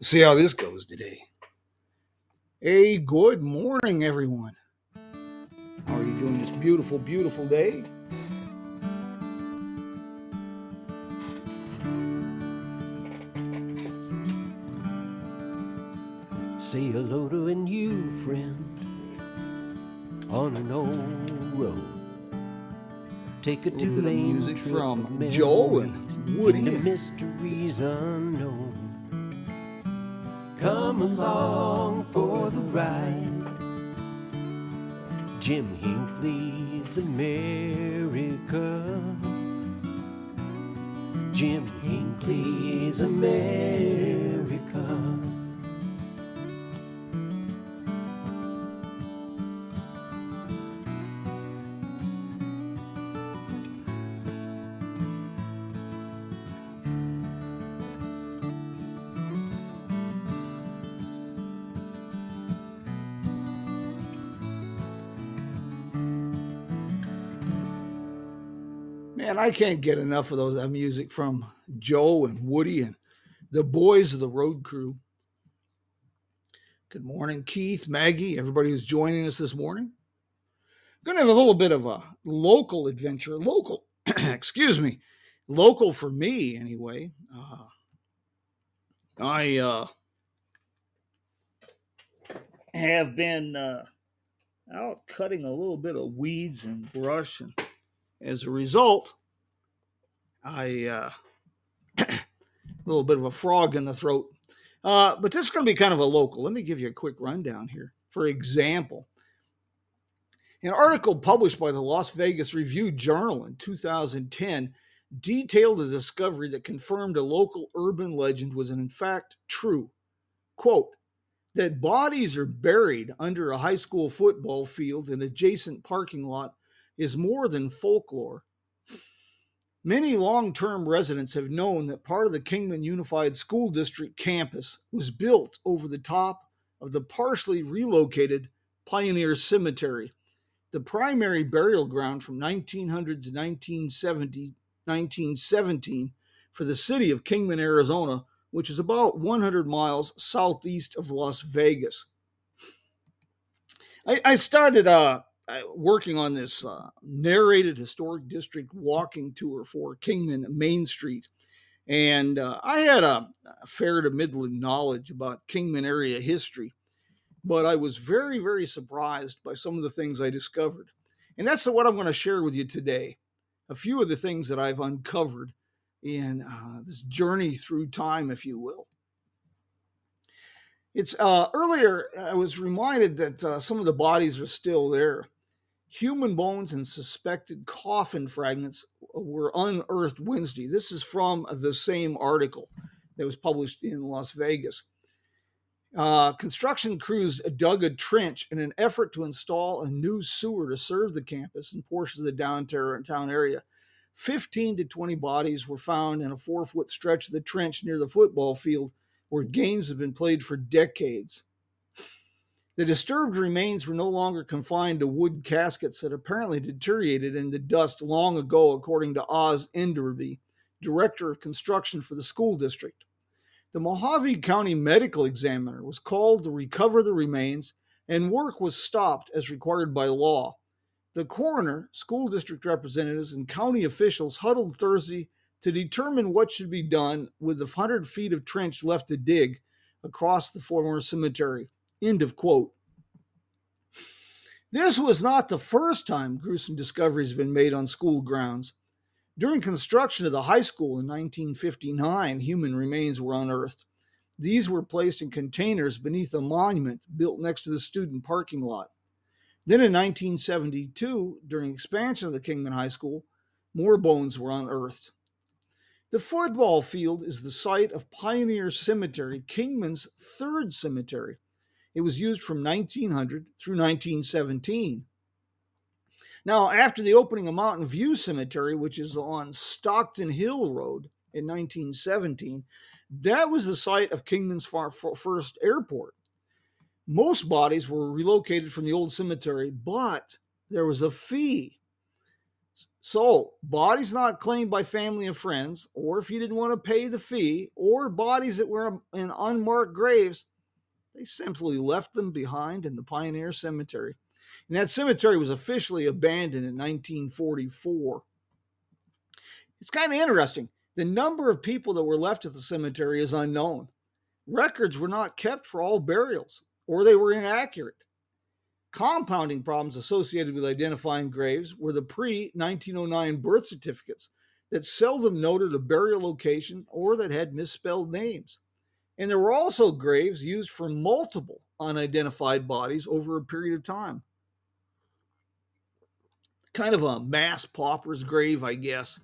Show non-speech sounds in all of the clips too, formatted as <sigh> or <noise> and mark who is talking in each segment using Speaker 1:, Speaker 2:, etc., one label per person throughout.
Speaker 1: see how this goes today. Hey, good morning, everyone. How are you doing this beautiful, beautiful day?
Speaker 2: Say hello to a new friend on an old road. Take a two lane
Speaker 1: music
Speaker 2: trip
Speaker 1: from
Speaker 2: Joel
Speaker 1: Joe and Woody.
Speaker 2: into mysteries unknown. Come along for the ride. Jim Hinckley's America. Jim Hinckley's America.
Speaker 1: Man, I can't get enough of those that music from Joe and Woody and the boys of the road crew. Good morning, Keith, Maggie, everybody who's joining us this morning. Going to have a little bit of a local adventure, local, <clears throat> excuse me, local for me anyway. Uh, I uh, have been uh, out cutting a little bit of weeds and brush, and as a result, I uh, a <coughs> little bit of a frog in the throat. Uh, but this is going to be kind of a local. Let me give you a quick rundown here. For example, an article published by the Las Vegas Review Journal in 2010 detailed a discovery that confirmed a local urban legend was in fact true. Quote, that bodies are buried under a high school football field and adjacent parking lot is more than folklore. Many long term residents have known that part of the Kingman Unified School District campus was built over the top of the partially relocated Pioneer Cemetery, the primary burial ground from 1900 to 1970, 1917 for the city of Kingman, Arizona, which is about 100 miles southeast of Las Vegas. I, I started uh, working on this uh, narrated historic district walking tour for Kingman Main Street. And uh, I had a, a fair to middling knowledge about Kingman area history, but I was very, very surprised by some of the things I discovered. And that's what I'm going to share with you today. A few of the things that I've uncovered in uh, this journey through time, if you will. It's uh, earlier, I was reminded that uh, some of the bodies are still there. Human bones and suspected coffin fragments were unearthed Wednesday. This is from the same article that was published in Las Vegas. Uh, construction crews dug a trench in an effort to install a new sewer to serve the campus and portions of the downtown area. 15 to 20 bodies were found in a four foot stretch of the trench near the football field where games have been played for decades. The disturbed remains were no longer confined to wood caskets that apparently deteriorated in the dust long ago, according to Oz Enderby, director of construction for the school district. The Mohave County medical examiner was called to recover the remains, and work was stopped as required by law. The coroner, school district representatives, and county officials huddled Thursday to determine what should be done with the 100 feet of trench left to dig across the former cemetery. End of quote. This was not the first time gruesome discoveries have been made on school grounds. During construction of the high school in 1959, human remains were unearthed. These were placed in containers beneath a monument built next to the student parking lot. Then in 1972, during expansion of the Kingman High School, more bones were unearthed. The football field is the site of Pioneer Cemetery, Kingman's third cemetery. It was used from 1900 through 1917. Now, after the opening of Mountain View Cemetery, which is on Stockton Hill Road in 1917, that was the site of Kingman's first airport. Most bodies were relocated from the old cemetery, but there was a fee. So, bodies not claimed by family and friends, or if you didn't want to pay the fee, or bodies that were in unmarked graves, they simply left them behind in the Pioneer Cemetery. And that cemetery was officially abandoned in 1944. It's kind of interesting. The number of people that were left at the cemetery is unknown. Records were not kept for all burials, or they were inaccurate. Compounding problems associated with identifying graves were the pre 1909 birth certificates that seldom noted a burial location or that had misspelled names. And there were also graves used for multiple unidentified bodies over a period of time. Kind of a mass pauper's grave, I guess.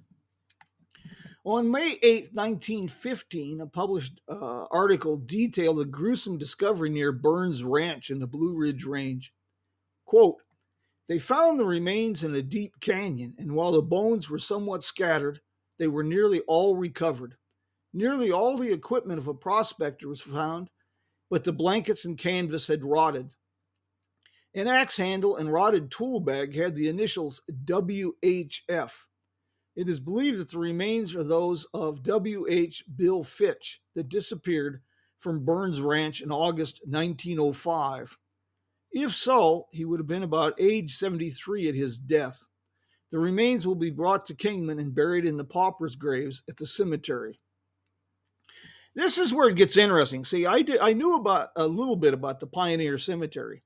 Speaker 1: On May 8, 1915, a published uh, article detailed a gruesome discovery near Burns Ranch in the Blue Ridge Range. Quote, they found the remains in a deep canyon, and while the bones were somewhat scattered, they were nearly all recovered. Nearly all the equipment of a prospector was found, but the blankets and canvas had rotted. An axe handle and rotted tool bag had the initials WHF. It is believed that the remains are those of W.H. Bill Fitch that disappeared from Burns Ranch in August 1905. If so, he would have been about age 73 at his death. The remains will be brought to Kingman and buried in the paupers' graves at the cemetery. This is where it gets interesting. See, I did I knew about a little bit about the Pioneer Cemetery,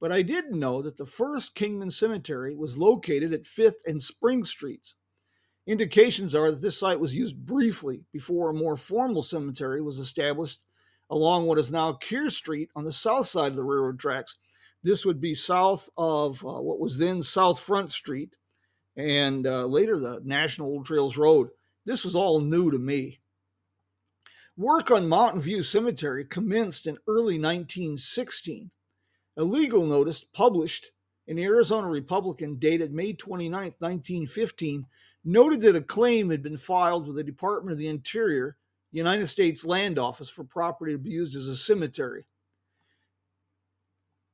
Speaker 1: but I didn't know that the first Kingman Cemetery was located at 5th and Spring Streets. Indications are that this site was used briefly before a more formal cemetery was established along what is now Kear Street on the south side of the railroad tracks. This would be south of uh, what was then South Front Street and uh, later the National Old Trails Road. This was all new to me. Work on Mountain View Cemetery commenced in early 1916. A legal notice published in the Arizona Republican dated May 29, 1915, noted that a claim had been filed with the Department of the Interior, United States Land Office, for property to be used as a cemetery.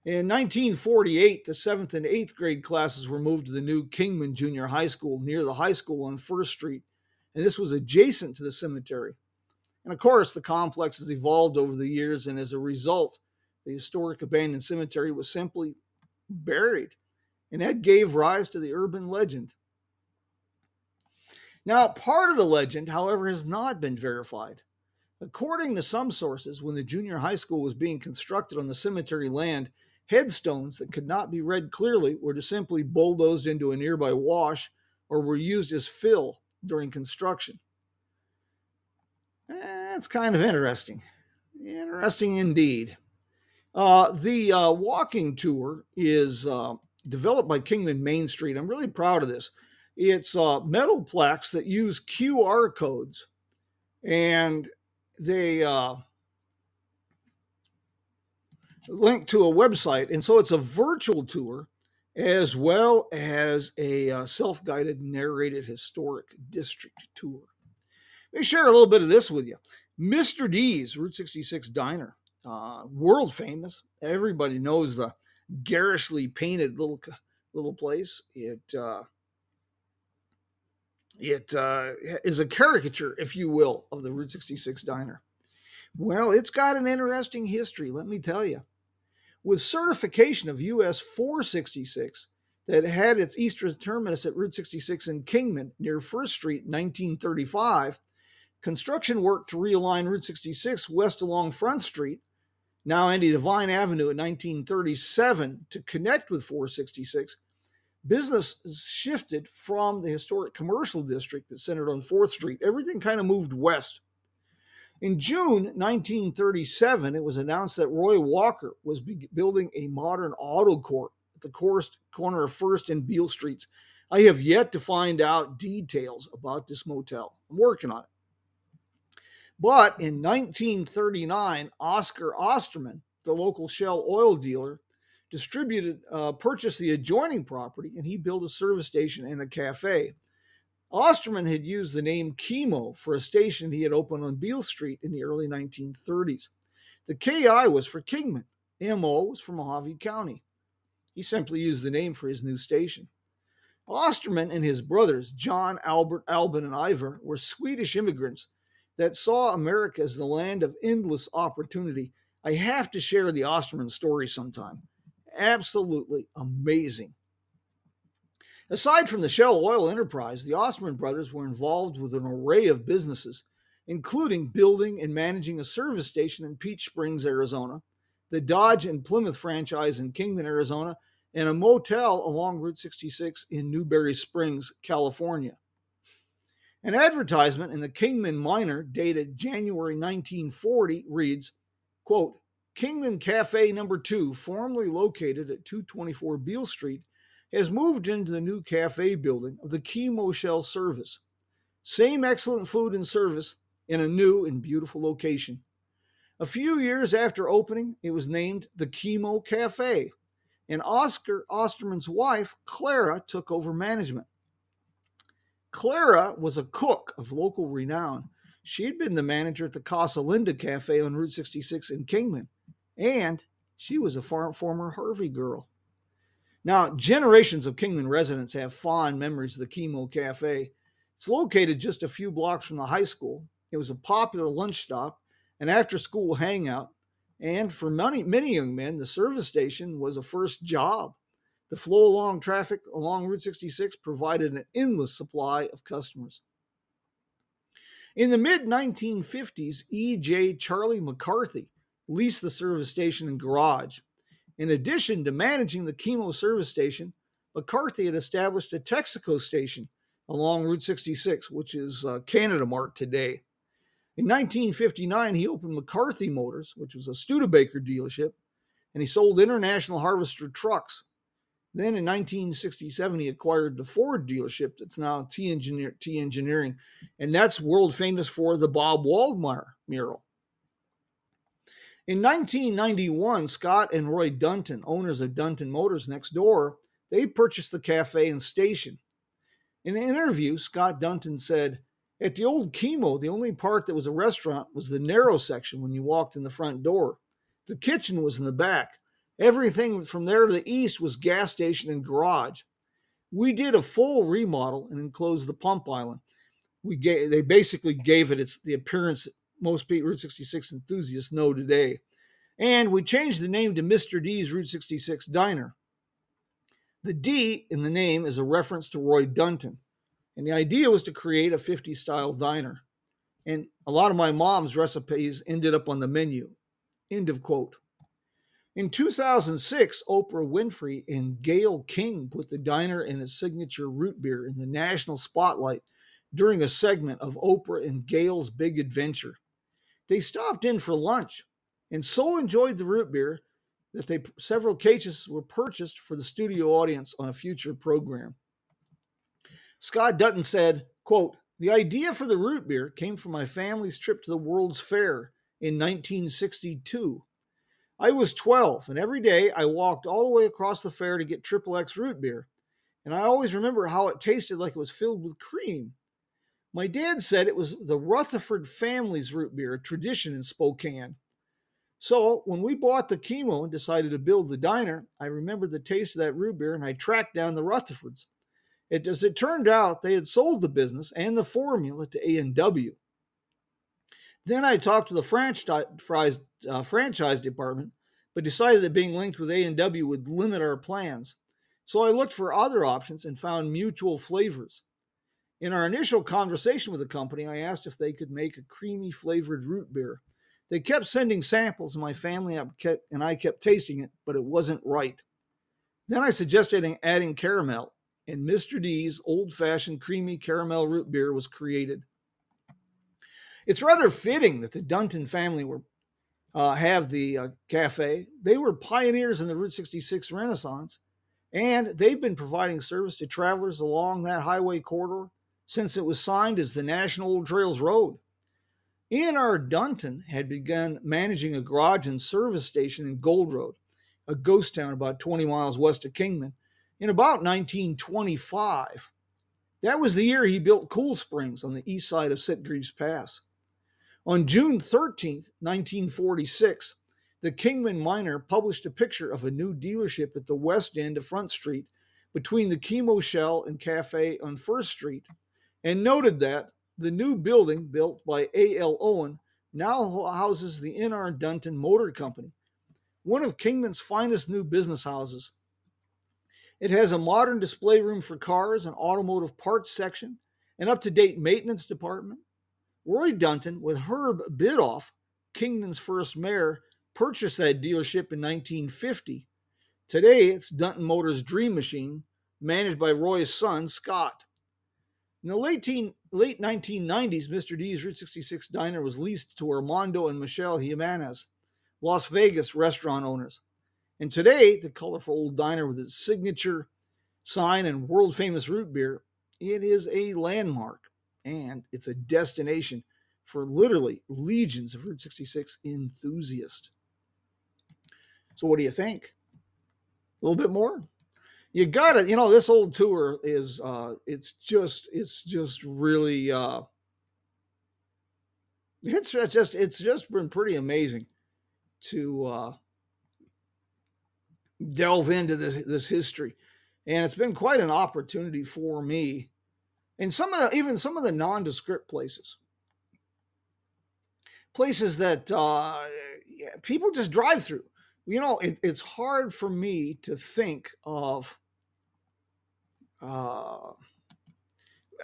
Speaker 1: In 1948, the seventh and eighth grade classes were moved to the new Kingman Junior High School near the high school on First Street, and this was adjacent to the cemetery. And of course, the complex has evolved over the years, and as a result, the historic abandoned cemetery was simply buried, and that gave rise to the urban legend. Now, part of the legend, however, has not been verified. According to some sources, when the junior high school was being constructed on the cemetery land, headstones that could not be read clearly were just simply bulldozed into a nearby wash or were used as fill during construction. That's kind of interesting. Interesting indeed. Uh, the uh, walking tour is uh, developed by Kingman Main Street. I'm really proud of this. It's uh, metal plaques that use QR codes, and they uh, link to a website. And so it's a virtual tour as well as a uh, self guided, narrated historic district tour. Let me share a little bit of this with you. Mr. D's Route 66 Diner, uh, world famous. Everybody knows the garishly painted little little place. It uh, it uh, is a caricature, if you will, of the Route 66 diner. Well, it's got an interesting history, let me tell you. With certification of US 466 that had its eastern terminus at Route 66 in Kingman near First Street in 1935, construction work to realign Route 66 west along Front Street, now Andy Devine Avenue in 1937 to connect with 466, business shifted from the historic commercial district that centered on 4th Street. Everything kind of moved west. In June 1937, it was announced that Roy Walker was building a modern auto court at the corner of 1st and Beale Streets. I have yet to find out details about this motel. I'm working on it. But in 1939, Oscar Osterman, the local Shell oil dealer, distributed, uh, purchased the adjoining property, and he built a service station and a cafe. Osterman had used the name Kimo for a station he had opened on Beale Street in the early 1930s. The KI was for Kingman, MO was for Mohave County. He simply used the name for his new station. Osterman and his brothers, John, Albert, Albin, and Ivar, were Swedish immigrants that saw America as the land of endless opportunity. I have to share the Osterman story sometime. Absolutely amazing. Aside from the Shell Oil enterprise, the Osterman brothers were involved with an array of businesses, including building and managing a service station in Peach Springs, Arizona, the Dodge and Plymouth franchise in Kingman, Arizona, and a motel along Route 66 in Newberry Springs, California. An advertisement in the Kingman Miner dated January 1940 reads, quote, Kingman Cafe number 2, formerly located at 224 Beale Street, has moved into the new cafe building of the Kimo Shell service. Same excellent food and service in a new and beautiful location. A few years after opening, it was named the Kimo Cafe, and Oscar Osterman's wife, Clara, took over management. Clara was a cook of local renown. She'd been the manager at the Casa Linda Cafe on Route 66 in Kingman, and she was a former Harvey girl. Now, generations of Kingman residents have fond memories of the Kimo Cafe. It's located just a few blocks from the high school. It was a popular lunch stop, an after school hangout, and for many, many young men, the service station was a first job. The flow along traffic along Route 66 provided an endless supply of customers. In the mid 1950s, E.J. Charlie McCarthy leased the service station and garage. In addition to managing the Kimo service station, McCarthy had established a Texaco station along Route 66, which is uh, Canada Mart today. In 1959, he opened McCarthy Motors, which was a Studebaker dealership, and he sold International Harvester trucks. Then in 1967, he acquired the Ford dealership that's now T, Engineer, T Engineering, and that's world famous for the Bob Waldmire mural. In 1991, Scott and Roy Dunton, owners of Dunton Motors next door, they purchased the cafe and station. In an interview, Scott Dunton said, at the old Kimo, the only part that was a restaurant was the narrow section when you walked in the front door. The kitchen was in the back. Everything from there to the east was gas station and garage. We did a full remodel and enclosed the pump island. We gave, they basically gave it its the appearance most Route 66 enthusiasts know today. And we changed the name to Mr. D's Route 66 Diner. The D in the name is a reference to Roy Dunton. And the idea was to create a 50 style diner. And a lot of my mom's recipes ended up on the menu. End of quote. In 2006, Oprah Winfrey and Gayle King put the diner and its signature root beer in the national spotlight during a segment of Oprah and Gayle's Big Adventure. They stopped in for lunch and so enjoyed the root beer that they several cases were purchased for the studio audience on a future program. Scott Dunton said, quote, The idea for the root beer came from my family's trip to the World's Fair in 1962. I was 12, and every day I walked all the way across the fair to get Triple X root beer. And I always remember how it tasted like it was filled with cream. My dad said it was the Rutherford family's root beer, a tradition in Spokane. So when we bought the Kimo and decided to build the diner, I remembered the taste of that root beer and I tracked down the Rutherfords. It, as it turned out, they had sold the business and the formula to A&W. Then I talked to the franchise, uh, franchise department, but decided that being linked with A&W would limit our plans. So I looked for other options and found mutual flavors. In our initial conversation with the company, I asked if they could make a creamy flavored root beer. They kept sending samples, and my family and I kept tasting it, but it wasn't right. Then I suggested adding caramel, and Mr. D's old fashioned creamy caramel root beer was created. It's rather fitting that the Dunton family were uh, have the uh, cafe. They were pioneers in the Route 66 Renaissance, and they've been providing service to travelers along that highway corridor since it was signed as the National Old Trails Road. N.R. Dunton had begun managing a garage and service station in Gold Road, a ghost town about 20 miles west of Kingman, in about 1925. That was the year he built Cool Springs on the east side of St. Sitgreaves Pass. On June 13, 1946, the Kingman Miner published a picture of a new dealership at the west end of Front Street between the Kimo Shell and Cafe on First Street and noted that the new building built by A.L. Owen now houses the N.R. Dunton Motor Company, one of Kingman's finest new business houses. It has a modern display room for cars, an automotive parts section, an up to date maintenance department. Roy Dunton, with Herb Bidoff, Kingman's first mayor, purchased that dealership in 1950. Today, it's Dunton Motors Dream Machine, managed by Roy's son, Scott. In the late, late 1990s, Mr. D's Route 66 diner was leased to Armando and Michelle Jimenez, Las Vegas restaurant owners. And today, the colorful old diner with its signature sign and world famous root beer, it is a landmark and it's a destination for literally legions of Route 66 enthusiasts. So, what do you think? A little bit more? you got it. You know, this old tour is uh it's just it's just really uh it's just it's just been pretty amazing to uh delve into this this history. And it's been quite an opportunity for me. And some of the, even some of the nondescript places. Places that uh people just drive through. You know, it, it's hard for me to think of uh,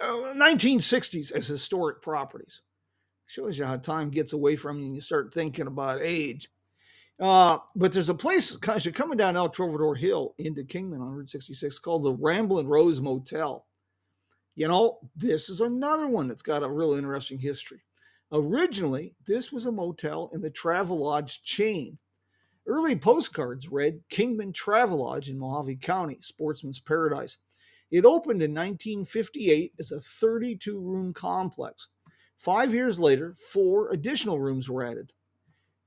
Speaker 1: 1960s uh, as historic properties. Shows you how time gets away from you and you start thinking about age. Uh, but there's a place of coming down El Trovatore Hill into Kingman on Route 66 called the Ramblin' Rose Motel. You know, this is another one that's got a real interesting history. Originally, this was a motel in the Travelodge chain. Early postcards read Kingman Travelodge in Mohave County, Sportsman's Paradise. It opened in 1958 as a 32 room complex. Five years later, four additional rooms were added.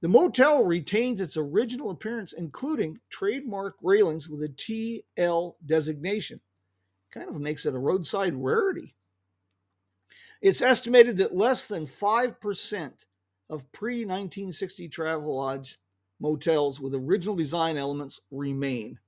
Speaker 1: The motel retains its original appearance, including trademark railings with a TL designation. Kind of makes it a roadside rarity. It's estimated that less than 5% of pre 1960 Travelodge motels with original design elements remain.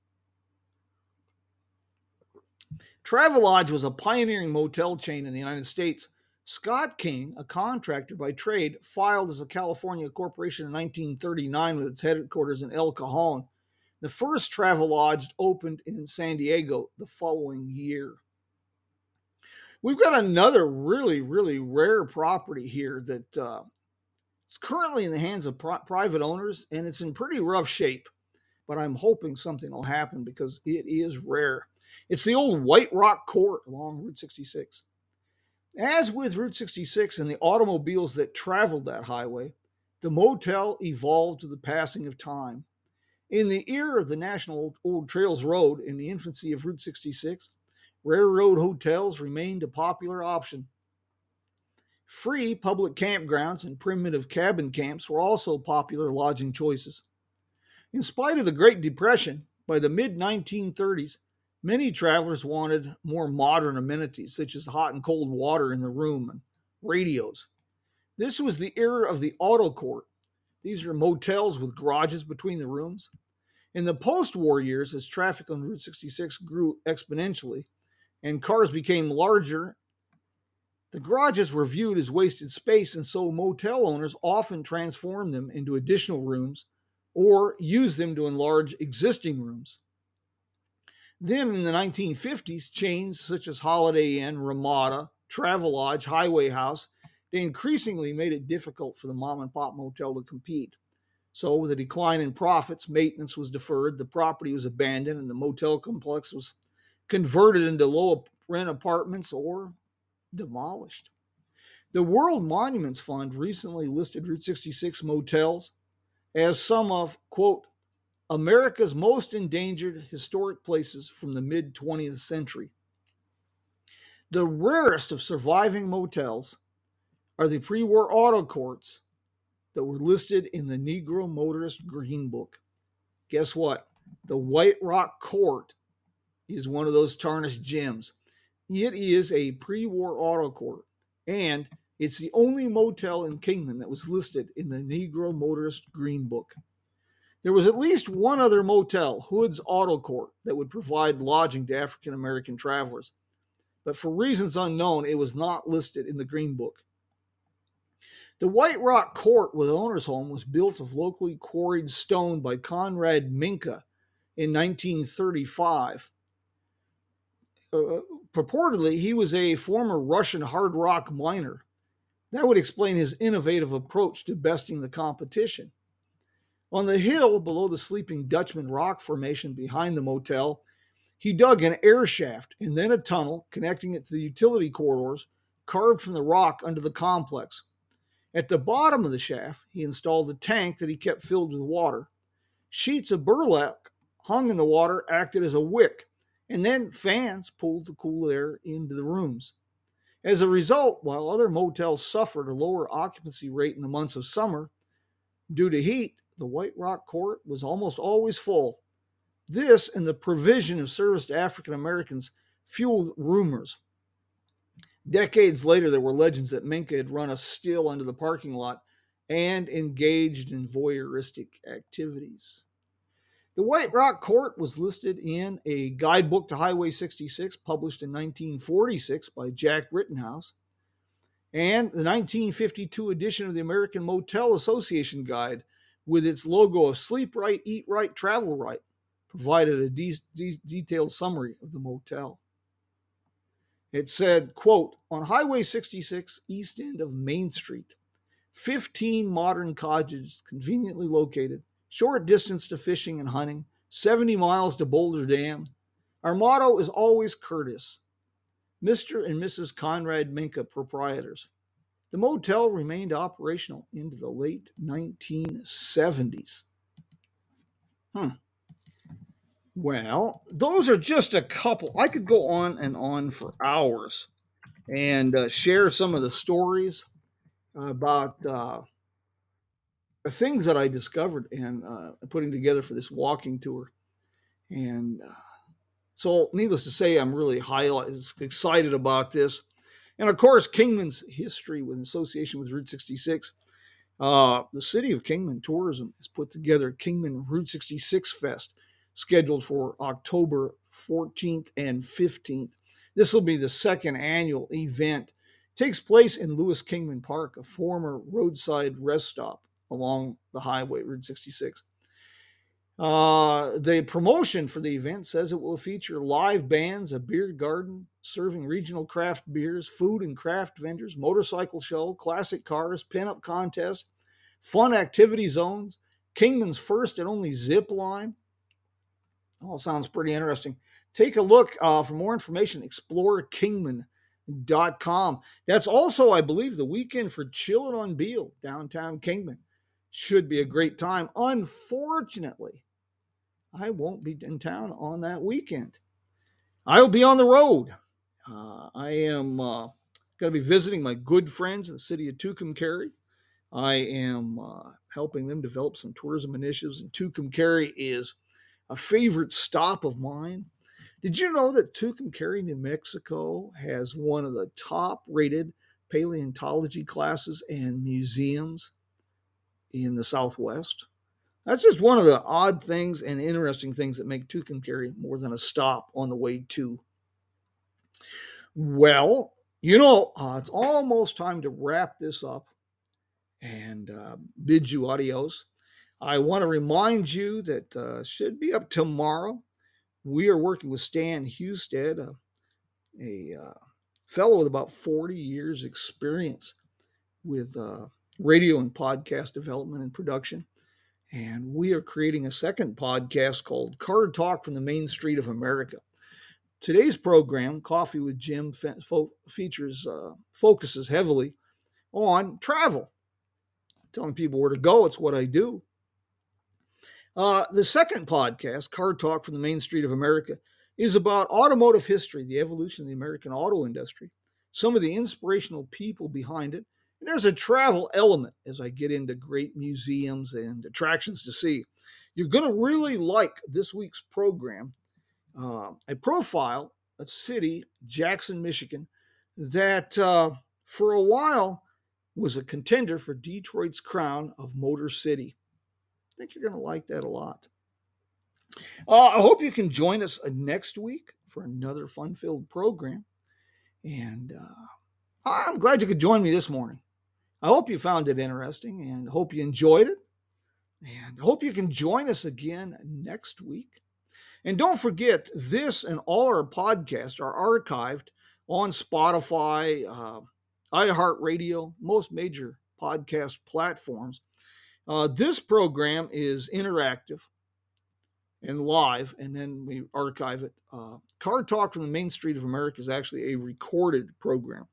Speaker 1: Travelodge was a pioneering motel chain in the United States. Scott King, a contractor by trade, filed as a California corporation in 1939 with its headquarters in El Cajon. The first Travelodge opened in San Diego the following year. We've got another really, really rare property here that uh, it's currently in the hands of pri- private owners and it's in pretty rough shape. But I'm hoping something will happen because it is rare. It's the old White Rock Court along Route 66. As with Route 66 and the automobiles that traveled that highway, the motel evolved to the passing of time. In the era of the National Old Trails Road in the infancy of Route 66, railroad hotels remained a popular option. Free public campgrounds and primitive cabin camps were also popular lodging choices. In spite of the Great Depression, by the mid 1930s, Many travelers wanted more modern amenities, such as hot and cold water in the room and radios. This was the era of the auto court. These are motels with garages between the rooms. In the post war years, as traffic on Route 66 grew exponentially and cars became larger, the garages were viewed as wasted space, and so motel owners often transformed them into additional rooms or used them to enlarge existing rooms. Then in the 1950s, chains such as Holiday Inn, Ramada, Travelodge, Highway House, they increasingly made it difficult for the mom and pop motel to compete. So, with a decline in profits, maintenance was deferred, the property was abandoned, and the motel complex was converted into low rent apartments or demolished. The World Monuments Fund recently listed Route 66 motels as some of, quote, America's most endangered historic places from the mid 20th century. The rarest of surviving motels are the pre war auto courts that were listed in the Negro Motorist Green Book. Guess what? The White Rock Court is one of those tarnished gems. It is a pre war auto court, and it's the only motel in Kingman that was listed in the Negro Motorist Green Book. There was at least one other motel, Hood's Auto Court, that would provide lodging to African American travelers. But for reasons unknown, it was not listed in the Green Book. The White Rock Court with owner's home was built of locally quarried stone by Conrad Minka in 1935. Uh, purportedly, he was a former Russian hard rock miner. That would explain his innovative approach to besting the competition. On the hill below the Sleeping Dutchman rock formation behind the motel, he dug an air shaft and then a tunnel connecting it to the utility corridors carved from the rock under the complex. At the bottom of the shaft, he installed a tank that he kept filled with water. Sheets of burlap hung in the water acted as a wick, and then fans pulled the cool air into the rooms. As a result, while other motels suffered a lower occupancy rate in the months of summer due to heat, the White Rock Court was almost always full. This and the provision of service to African Americans fueled rumors. Decades later, there were legends that Minka had run a still under the parking lot and engaged in voyeuristic activities. The White Rock Court was listed in a guidebook to Highway 66 published in 1946 by Jack Rittenhouse and the 1952 edition of the American Motel Association Guide with its logo of sleep right, eat right, travel right, provided a de- de- detailed summary of the motel. It said, quote, on Highway 66, east end of Main Street, 15 modern cottages conveniently located, short distance to fishing and hunting, 70 miles to Boulder Dam. Our motto is always Curtis. Mr. and Mrs. Conrad Minka, proprietors. The motel remained operational into the late 1970s. Hmm. Well, those are just a couple. I could go on and on for hours and uh, share some of the stories about uh, the things that I discovered and uh, putting together for this walking tour. And uh, so, needless to say, I'm really high, excited about this. And of course, Kingman's history with association with Route 66. Uh, the city of Kingman Tourism has put together Kingman Route 66 Fest, scheduled for October 14th and 15th. This will be the second annual event. It takes place in Lewis Kingman Park, a former roadside rest stop along the highway, Route 66. Uh, the promotion for the event says it will feature live bands, a beer garden, serving regional craft beers, food and craft vendors, motorcycle show, classic cars, pinup contest, fun activity zones, Kingman's first and only zip line. All sounds pretty interesting. Take a look uh, for more information. ExploreKingman.com. That's also, I believe, the weekend for Chillin' on Beale, downtown Kingman. Should be a great time. Unfortunately, I won't be in town on that weekend. I will be on the road. Uh, I am uh, going to be visiting my good friends in the city of Tucumcari. I am uh, helping them develop some tourism initiatives, and Tucumcari is a favorite stop of mine. Did you know that Tucumcari, New Mexico has one of the top rated paleontology classes and museums in the Southwest? That's just one of the odd things and interesting things that make Tucumcari more than a stop on the way to. Well, you know, uh, it's almost time to wrap this up and uh, bid you adios. I want to remind you that uh, should be up tomorrow. We are working with Stan Husted, a, a uh, fellow with about 40 years experience with uh, radio and podcast development and production. And we are creating a second podcast called Card Talk from the Main Street of America. Today's program, Coffee with Jim, fo- features uh, focuses heavily on travel, telling people where to go. It's what I do. Uh, the second podcast, Card Talk from the Main Street of America, is about automotive history, the evolution of the American auto industry, some of the inspirational people behind it, and there's a travel element as I get into great museums and attractions to see. You're going to really like this week's program. Uh, I profile a city, Jackson, Michigan, that uh, for a while was a contender for Detroit's crown of Motor City. Think you're going to like that a lot. Uh, I hope you can join us uh, next week for another fun filled program. And uh, I'm glad you could join me this morning. I hope you found it interesting and hope you enjoyed it. And I hope you can join us again next week. And don't forget, this and all our podcasts are archived on Spotify, uh, iHeartRadio, most major podcast platforms. Uh, this program is interactive and live, and then we archive it. Uh, Card Talk from the Main Street of America is actually a recorded program.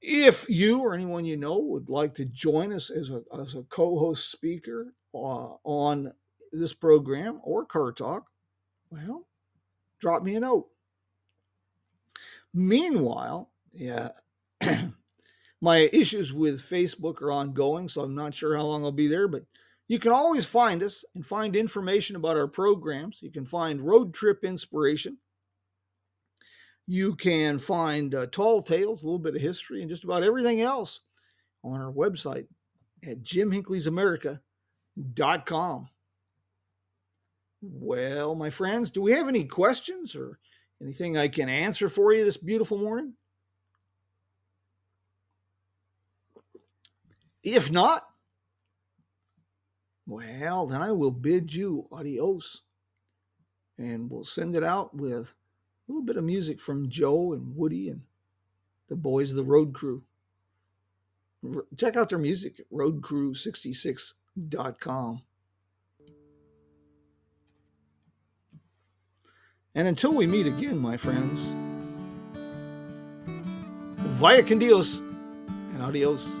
Speaker 1: If you or anyone you know would like to join us as a, as a co host speaker uh, on this program or Card Talk, well, drop me a note. Meanwhile, yeah, <clears throat> my issues with Facebook are ongoing, so I'm not sure how long I'll be there, but you can always find us and find information about our programs. You can find road trip inspiration. You can find uh, tall tales, a little bit of history, and just about everything else on our website at jimhinckleysamerica.com. Well, my friends, do we have any questions or anything I can answer for you this beautiful morning? If not, well, then I will bid you adios. And we'll send it out with a little bit of music from Joe and Woody and the boys of the Road Crew. Check out their music at roadcrew66.com. And until we meet again, my friends, vaya con Dios and adios.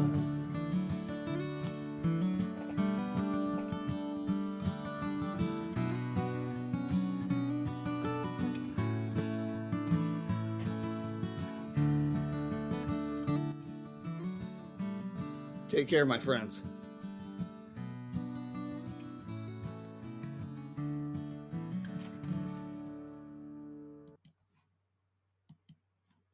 Speaker 1: Care, my friends.